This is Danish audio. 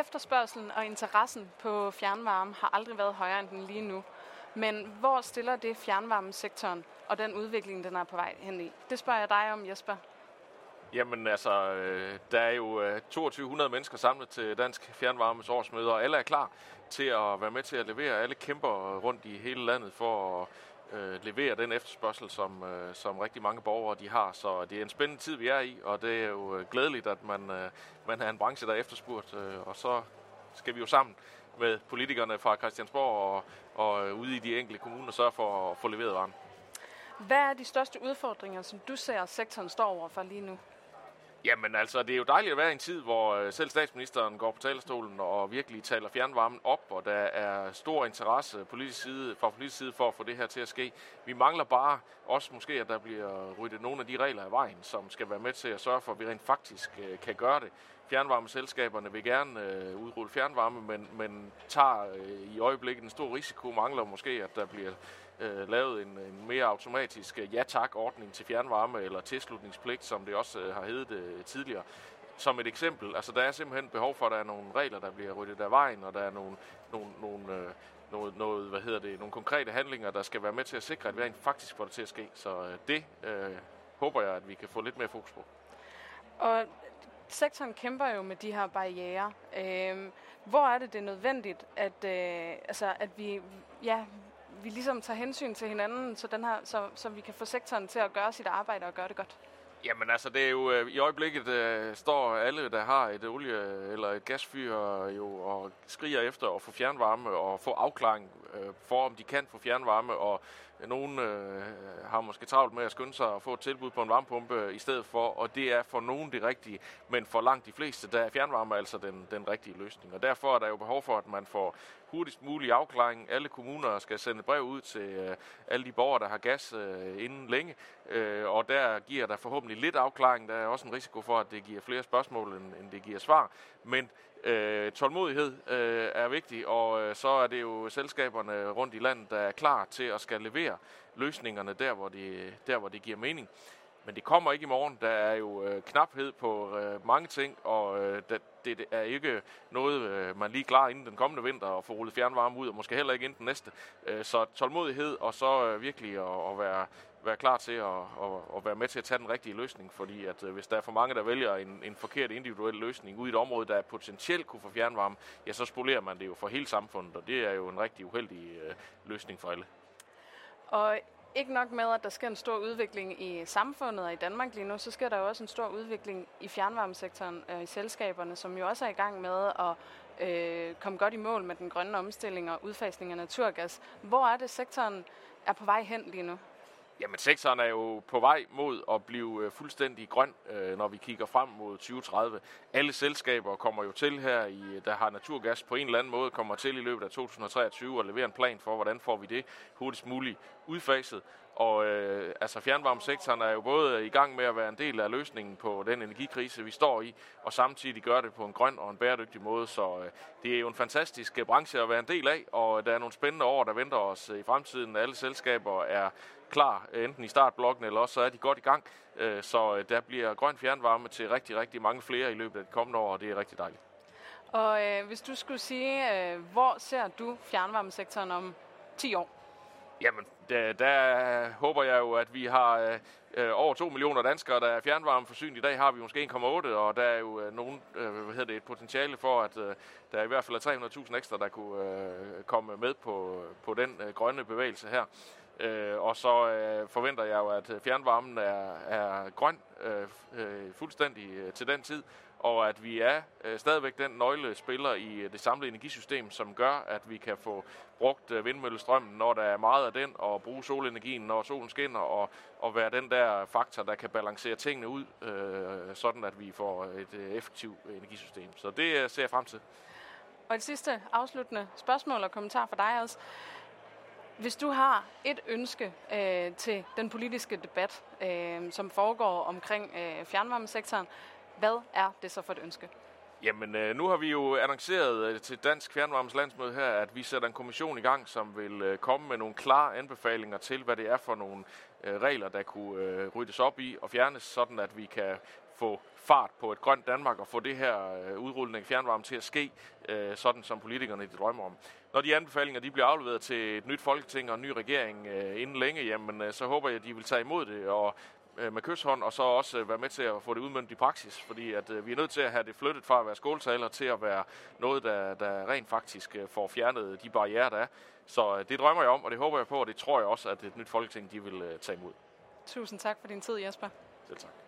Efterspørgselen og interessen på fjernvarme har aldrig været højere end den lige nu. Men hvor stiller det fjernvarmesektoren og den udvikling, den er på vej hen i? Det spørger jeg dig om, Jesper. Jamen altså, øh, der er jo øh, 2200 mennesker samlet til Dansk Fjernvarmes årsmøde, og alle er klar til at være med til at levere. Alle kæmper rundt i hele landet for at øh, levere den efterspørgsel, som, øh, som rigtig mange borgere de har. Så det er en spændende tid, vi er i, og det er jo øh, glædeligt, at man, øh, man har en branche, der er efterspurgt. Øh, og så skal vi jo sammen med politikerne fra Christiansborg og, og øh, ude i de enkelte kommuner sørge for at få leveret varen. Hvad er de største udfordringer, som du ser, at sektoren står overfor lige nu? Jamen altså, det er jo dejligt at være i en tid, hvor øh, selv statsministeren går på talerstolen og virkelig taler fjernvarmen op, og der er stor interesse politisk side, fra politisk side for at få det her til at ske. Vi mangler bare også måske, at der bliver ryddet nogle af de regler af vejen, som skal være med til at sørge for, at vi rent faktisk øh, kan gøre det. Fjernvarmeselskaberne vil gerne øh, udrulle fjernvarme, men, men tager øh, i øjeblikket en stor risiko, mangler måske, at der bliver øh, lavet en, en mere automatisk øh, ja-tak-ordning til fjernvarme eller tilslutningspligt, som det også øh, har heddet øh, tidligere. Som et eksempel, altså der er simpelthen behov for, at der er nogle regler, der bliver ryddet af vejen, og der er nogle, nogle, nogle øh, noget, noget, hvad hedder det, nogle konkrete handlinger, der skal være med til at sikre, at vi faktisk får det til at ske. Så øh, det øh, håber jeg, at vi kan få lidt mere fokus på. Og sektoren kæmper jo med de her barriere. Øh, hvor er det, det er nødvendigt, at, øh, altså, at vi, ja, vi ligesom tager hensyn til hinanden, så, den her, så, så vi kan få sektoren til at gøre sit arbejde og gøre det godt? Jamen altså, det er jo øh, i øjeblikket øh, står alle, der har et olie- eller et gasfyr øh, jo og skriger efter at få fjernvarme og få afklaring øh, for, om de kan få fjernvarme, og nogen øh, har måske travlt med at skynde sig og få et tilbud på en varmepumpe i stedet for, og det er for nogen det rigtige, men for langt de fleste, der er fjernvarme altså den, den rigtige løsning. Og derfor er der jo behov for, at man får hurtigst mulig afklaring. Alle kommuner skal sende brev ud til øh, alle de borgere, der har gas øh, inden længe, øh, og der giver der forhåbentlig lidt afklaring. Der er også en risiko for, at det giver flere spørgsmål, end, end det giver svar. Men øh, tålmodighed øh, er vigtig, og øh, så er det jo selskaberne rundt i landet, der er klar til at skal levere løsningerne der, hvor det, der, hvor det giver mening. Men det kommer ikke i morgen. Der er jo øh, knaphed på øh, mange ting, og øh, det, det er ikke noget, øh, man lige klar inden den kommende vinter og få rullet fjernvarme ud, og måske heller ikke inden den næste. Øh, så tålmodighed, og så øh, virkelig at, at være, være klar til at, at, at være med til at tage den rigtige løsning, fordi at øh, hvis der er for mange, der vælger en, en forkert individuel løsning ud i et område, der potentielt kunne få fjernvarme, ja, så spolerer man det jo for hele samfundet, og det er jo en rigtig uheldig øh, løsning for alle. Og ikke nok med, at der sker en stor udvikling i samfundet og i Danmark lige nu, så sker der jo også en stor udvikling i fjernvarmesektoren og i selskaberne, som jo også er i gang med at øh, komme godt i mål med den grønne omstilling og udfasning af naturgas. Hvor er det, sektoren er på vej hen lige nu? Jamen, sektoren er jo på vej mod at blive øh, fuldstændig grøn, øh, når vi kigger frem mod 2030. Alle selskaber kommer jo til her, i, øh, der har naturgas på en eller anden måde, kommer til i løbet af 2023 og leverer en plan for, hvordan får vi det hurtigst muligt udfaset. Og øh, altså fjernvarmesektoren er jo både i gang med at være en del af løsningen på den energikrise, vi står i, og samtidig gør det på en grøn og en bæredygtig måde. Så øh, det er jo en fantastisk branche at være en del af, og der er nogle spændende år, der venter os i fremtiden. Alle selskaber er klar, enten i startblokken eller også så er de godt i gang. Øh, så øh, der bliver grøn fjernvarme til rigtig, rigtig mange flere i løbet af de kommende år, og det er rigtig dejligt. Og øh, hvis du skulle sige, øh, hvor ser du fjernvarmesektoren om 10 år? Jamen, der, der håber jeg jo, at vi har øh, øh over 2 millioner danskere, der er fjernvarmeforsynet. I dag har vi måske 1,8, og der er jo øh, nogen, øh, hvad hedder det, et potentiale for, at øh, der i hvert fald er 300.000 ekstra, der kunne øh, komme med på, på den øh, grønne bevægelse her. Øh, og så øh, forventer jeg jo, at øh, fjernvarmen er, er grøn øh, øh, fuldstændig øh, til den tid, og at vi er øh, stadigvæk den nøglespiller i øh, det samlede energisystem, som gør, at vi kan få brugt øh, vindmøllestrømmen, når der er meget af den, og bruge solenergien, når solen skinner, og, og være den der faktor, der kan balancere tingene ud, øh, sådan at vi får et øh, effektivt energisystem. Så det øh, ser jeg frem til. Og et sidste afsluttende spørgsmål og kommentar for dig også. Hvis du har et ønske øh, til den politiske debat, øh, som foregår omkring øh, fjernvarmesektoren, hvad er det så for et ønske? Jamen, øh, nu har vi jo annonceret øh, til Dansk Fjernvarmes Landsmøde her, at vi sætter en kommission i gang, som vil øh, komme med nogle klare anbefalinger til, hvad det er for nogle øh, regler, der kunne øh, ryddes op i og fjernes, sådan at vi kan få fart på et grønt Danmark og få det her øh, udrulling af fjernvarme til at ske, øh, sådan som politikerne de drømmer om. Når de anbefalinger de bliver afleveret til et nyt folketing og en ny regering øh, inden længe, jamen, øh, så håber jeg, at de vil tage imod det og øh, med kysshånd, og så også øh, være med til at få det udmyndt i praksis, fordi at øh, vi er nødt til at have det flyttet fra at være skåltaler til at være noget, der, der rent faktisk øh, får fjernet de barriere, der er. Så øh, det drømmer jeg om, og det håber jeg på, og det tror jeg også, at et nyt folketing de vil øh, tage imod. Tusind tak for din tid, Jesper. Selv tak.